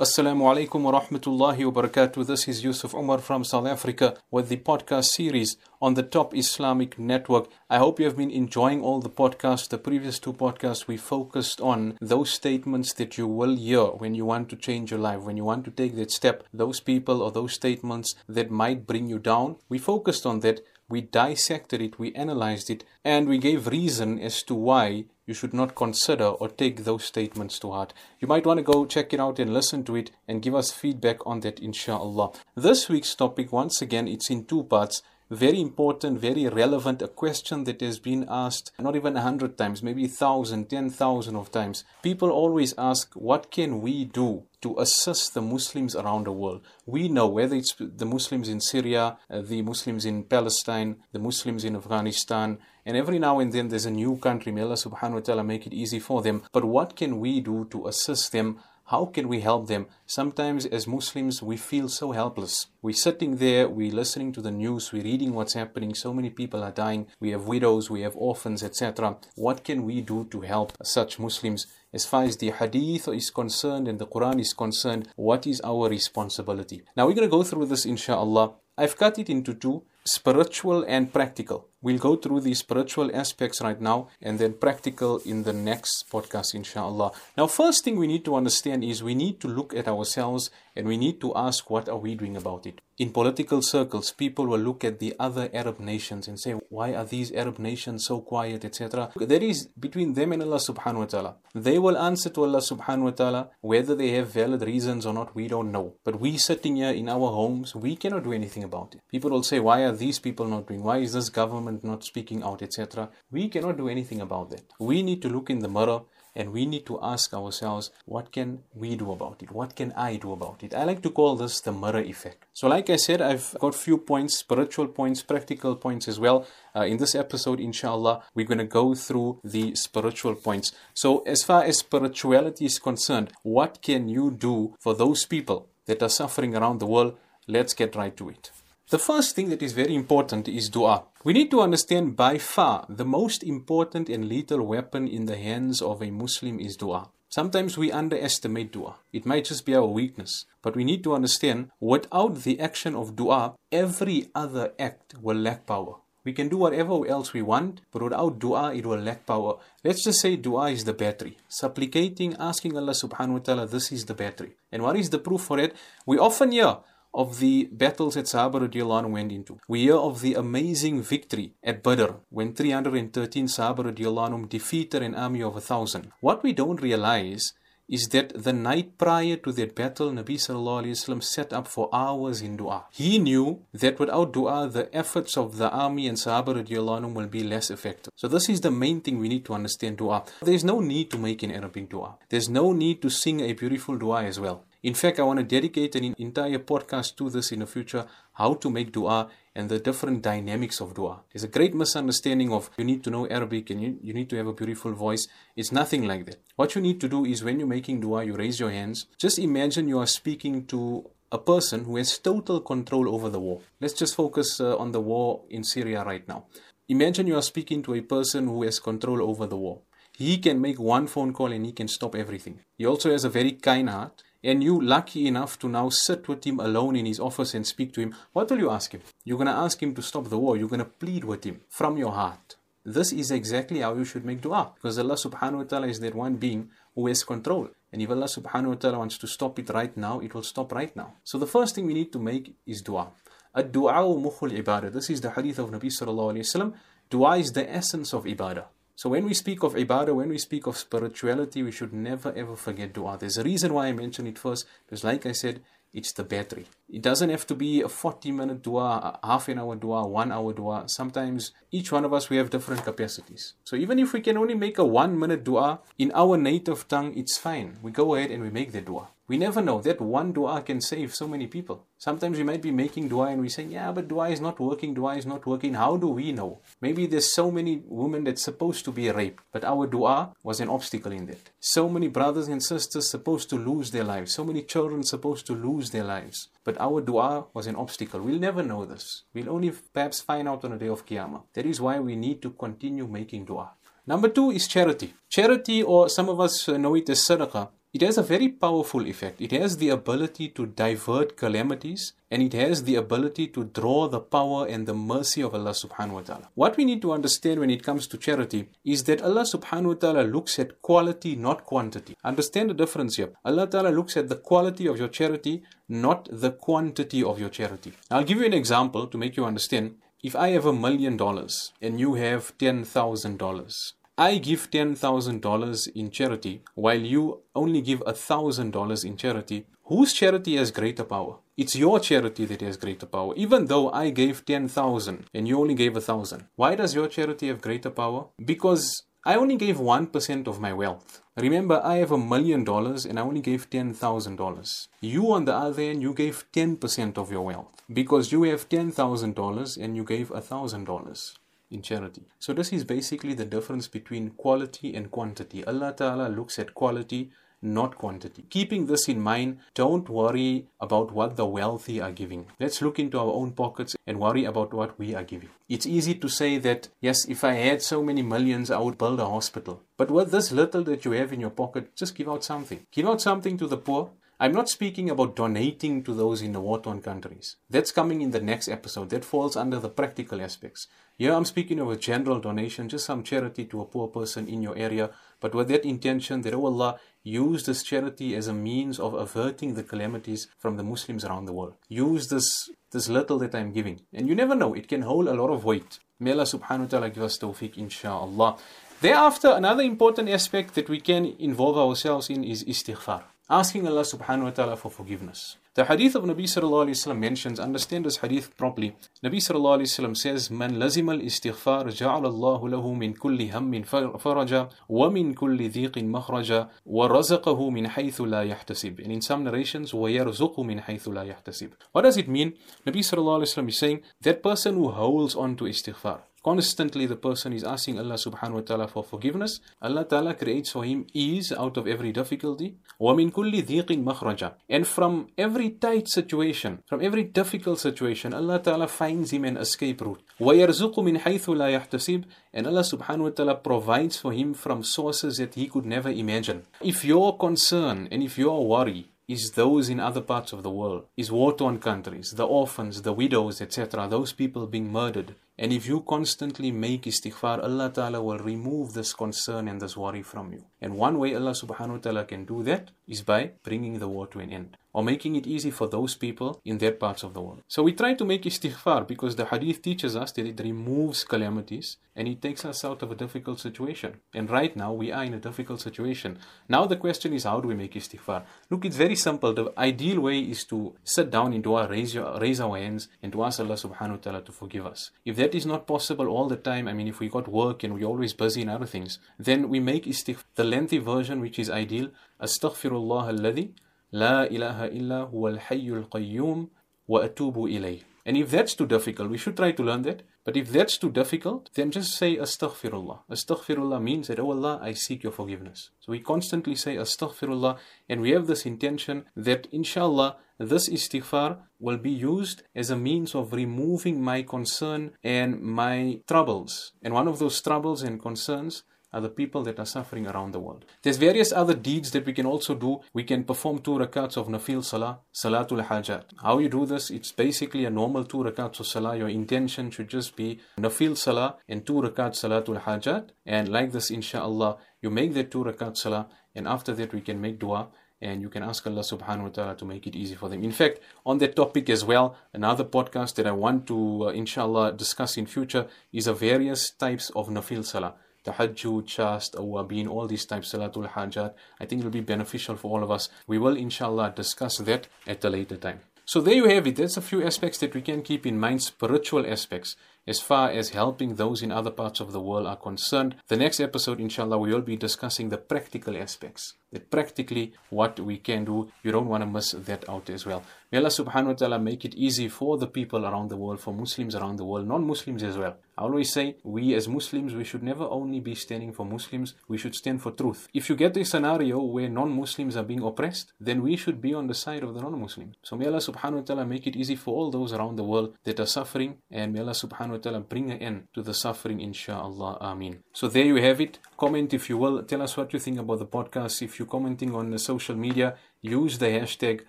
Assalamu alaikum wa rahmatullahi wa barakatuh. This is Yusuf Umar from South Africa with the podcast series on the Top Islamic Network. I hope you have been enjoying all the podcasts. The previous two podcasts, we focused on those statements that you will hear when you want to change your life, when you want to take that step, those people or those statements that might bring you down. We focused on that we dissected it, we analyzed it, and we gave reason as to why you should not consider or take those statements to heart. You might want to go check it out and listen to it and give us feedback on that, inshallah. This week's topic, once again, it's in two parts very important, very relevant, a question that has been asked not even a hundred times, maybe thousand, ten thousand of times. People always ask, what can we do to assist the Muslims around the world? We know whether it's the Muslims in Syria, uh, the Muslims in Palestine, the Muslims in Afghanistan, and every now and then there's a new country. May Allah subhanahu wa ta'ala make it easy for them. But what can we do to assist them? How can we help them? Sometimes, as Muslims, we feel so helpless. We're sitting there, we're listening to the news, we're reading what's happening. So many people are dying. We have widows, we have orphans, etc. What can we do to help such Muslims? As far as the hadith is concerned and the Quran is concerned, what is our responsibility? Now, we're going to go through this, inshallah. I've cut it into two spiritual and practical. We'll go through the spiritual aspects right now and then practical in the next podcast, inshallah. Now, first thing we need to understand is we need to look at ourselves and we need to ask what are we doing about it. In political circles, people will look at the other Arab nations and say, why are these Arab nations so quiet, etc. That is between them and Allah subhanahu wa ta'ala. They will answer to Allah subhanahu wa ta'ala whether they have valid reasons or not, we don't know. But we sitting here in our homes, we cannot do anything about it. People will say, why are these people not doing? Why is this government government not speaking out, etc. We cannot do anything about that. We need to look in the mirror and we need to ask ourselves, what can we do about it? What can I do about it? I like to call this the mirror effect. So, like I said, I've got few points, spiritual points, practical points as well. Uh, in this episode, inshallah, we're going to go through the spiritual points. So, as far as spirituality is concerned, what can you do for those people that are suffering around the world? Let's get right to it. The first thing that is very important is dua. We need to understand by far the most important and lethal weapon in the hands of a Muslim is dua. Sometimes we underestimate dua. It might just be our weakness. But we need to understand without the action of dua, every other act will lack power. We can do whatever else we want, but without dua, it will lack power. Let's just say dua is the battery. Supplicating, asking Allah subhanahu wa ta'ala, this is the battery. And what is the proof for it? We often hear of the battles that Sahaba radiallahu went into. We hear of the amazing victory at Badr when 313 Sahaba radiallahu defeated an army of a thousand. What we don't realize is that the night prior to that battle, Nabi Wasallam set up for hours in dua. He knew that without dua, the efforts of the army and Sahaba will be less effective. So this is the main thing we need to understand dua. There's no need to make an Arabic dua. There's no need to sing a beautiful dua as well. In fact, I want to dedicate an entire podcast to this in the future how to make dua and the different dynamics of dua. There's a great misunderstanding of you need to know Arabic and you, you need to have a beautiful voice. It's nothing like that. What you need to do is when you're making dua, you raise your hands. Just imagine you are speaking to a person who has total control over the war. Let's just focus uh, on the war in Syria right now. Imagine you are speaking to a person who has control over the war. He can make one phone call and he can stop everything. He also has a very kind heart and you lucky enough to now sit with him alone in his office and speak to him, what will you ask him? You're going to ask him to stop the war. You're going to plead with him from your heart. This is exactly how you should make dua. Because Allah subhanahu wa ta'ala is that one being who has control. And if Allah subhanahu wa ta'ala wants to stop it right now, it will stop right now. So the first thing we need to make is dua. Ad-du'a mukhul ibadah. This is the hadith of Nabi sallallahu alayhi wa sallam. Dua is the essence of ibadah. So when we speak of ibadah, when we speak of spirituality, we should never ever forget dua. There's a reason why I mentioned it first, because like I said, it's the battery. It doesn't have to be a 40 minute dua, a half an hour dua, one hour dua. Sometimes each one of us we have different capacities. So even if we can only make a one minute dua in our native tongue, it's fine. We go ahead and we make the dua. We never know that one dua can save so many people. Sometimes we might be making dua and we say, yeah, but dua is not working, dua is not working. How do we know? Maybe there's so many women that's supposed to be raped, but our dua was an obstacle in that. So many brothers and sisters supposed to lose their lives, so many children supposed to lose their lives. But our dua was an obstacle. We'll never know this. We'll only perhaps find out on the day of Qiyamah. That is why we need to continue making dua. Number two is charity. Charity, or some of us know it as sadaqah, it has a very powerful effect. It has the ability to divert calamities and it has the ability to draw the power and the mercy of Allah subhanahu wa ta'ala. What we need to understand when it comes to charity is that Allah subhanahu wa ta'ala looks at quality, not quantity. Understand the difference here. Allah ta'ala looks at the quality of your charity, not the quantity of your charity. I'll give you an example to make you understand. If I have a million dollars and you have ten thousand dollars, I give $10,000 in charity while you only give $1,000 in charity, whose charity has greater power? It's your charity that has greater power. Even though I gave 10,000 and you only gave 1,000. Why does your charity have greater power? Because I only gave 1% of my wealth. Remember, I have a million dollars and I only gave $10,000. You, on the other hand, you gave 10% of your wealth because you have $10,000 and you gave $1,000 in charity. So this is basically the difference between quality and quantity. Allah Ta'ala looks at quality, not quantity. Keeping this in mind, don't worry about what the wealthy are giving. Let's look into our own pockets and worry about what we are giving. It's easy to say that, yes, if I had so many millions, I would build a hospital. But with this little that you have in your pocket, just give out something. Give out something to the poor, I'm not speaking about donating to those in the war torn countries. That's coming in the next episode. That falls under the practical aspects. Here I'm speaking of a general donation, just some charity to a poor person in your area, but with that intention that, oh Allah, use this charity as a means of averting the calamities from the Muslims around the world. Use this, this little that I'm giving. And you never know, it can hold a lot of weight. May Allah subhanahu wa ta'ala give us tawfiq, inshaAllah. Thereafter, another important aspect that we can involve ourselves in is istighfar asking Allah subhanahu wa ta'ala for forgiveness. The hadith of Nabi sallallahu alayhi wa mentions, understand this hadith properly. Nabi sallallahu alayhi wa says, lazim al-istighfar ja'ala Allahu lahu min kulli hammin faraja wa min kulli dhiqin makhraja wa razaqahu min haythu la. And in some narrations, yarzuqu min haythu la yahtasib. What does it mean? Nabi sallallahu alayhi wa is saying, that person who holds on to istighfar, constantly the person is asking Allah subhanahu wa ta'ala for forgiveness, Allah ta'ala creates for him ease out of every difficulty. وَمِن كُلِّ ذِيقٍ مَخْرَجًا And from every tight situation, from every difficult situation, Allah ta'ala finds him an escape route. وَيَرْزُقُ مِنْ حَيْثُ لَا يَحْتَسِبْ And Allah subhanahu wa ta'ala provides for him from sources that he could never imagine. If your concern and if your worry is those in other parts of the world, is war-torn countries, the orphans, the widows, etc., those people being murdered, and if you constantly make istighfar, Allah Ta'ala will remove this concern and this worry from you. And one way Allah Subhanahu wa Ta'ala can do that is by bringing the war to an end or making it easy for those people in their parts of the world. So we try to make istighfar because the hadith teaches us that it removes calamities and it takes us out of a difficult situation. And right now we are in a difficult situation. Now the question is how do we make istighfar? Look, it's very simple. The ideal way is to sit down in dua, raise, your, raise our hands and to ask Allah subhanahu wa ta'ala to forgive us. If that that is not possible all the time. I mean, if we got work and we're always busy in other things, then we make istigh- The lengthy version, which is ideal, Astaghfirullah alladhi la ilaha illa huwa al-hayyul qayyum wa atubu ilayh. And if that's too difficult, we should try to learn that. But if that's too difficult, then just say Astaghfirullah. Astaghfirullah means that, Oh Allah, I seek your forgiveness. So we constantly say Astaghfirullah and we have this intention that, inshallah, this istighfar will be used as a means of removing my concern and my troubles. And one of those troubles and concerns are the people that are suffering around the world. There's various other deeds that we can also do. We can perform two rakats of nafil salah, salatul hajat. How you do this? It's basically a normal two rakats of salah. Your intention should just be nafil salah and two rakats salatul hajat. And like this, inshallah, you make that two rakat salah, and after that we can make dua and you can ask Allah subhanahu wa ta'ala to make it easy for them. In fact, on that topic as well, another podcast that I want to uh, inshallah discuss in future is a various types of nafil salah tahajjud, chast, awabin, all these types, salatul hajat. I think it will be beneficial for all of us. We will inshallah discuss that at a later time. So there you have it. That's a few aspects that we can keep in mind, spiritual aspects as far as helping those in other parts of the world are concerned. The next episode, inshallah, we will be discussing the practical aspects. That practically what we can do. You don't want to miss that out as well. May Allah subhanahu wa ta'ala make it easy for the people around the world, for Muslims around the world, non Muslims as well. I always say, we as Muslims, we should never only be standing for Muslims, we should stand for truth. If you get a scenario where non Muslims are being oppressed, then we should be on the side of the non Muslims. So may Allah subhanahu wa ta'ala make it easy for all those around the world that are suffering, and may Allah subhanahu wa ta'ala bring an end to the suffering, inshallah. Ameen. So there you have it. Comment if you will. Tell us what you think about the podcast. If you you're commenting on the social media, use the hashtag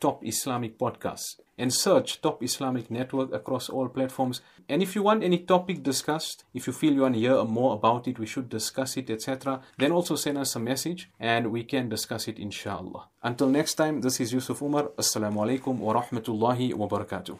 Top Islamic Podcast and search Top Islamic Network across all platforms. And if you want any topic discussed, if you feel you want to hear more about it, we should discuss it, etc., then also send us a message and we can discuss it inshallah. Until next time, this is Yusuf Umar. Assalamu alaikum wa rahmatullahi wa barakatuh.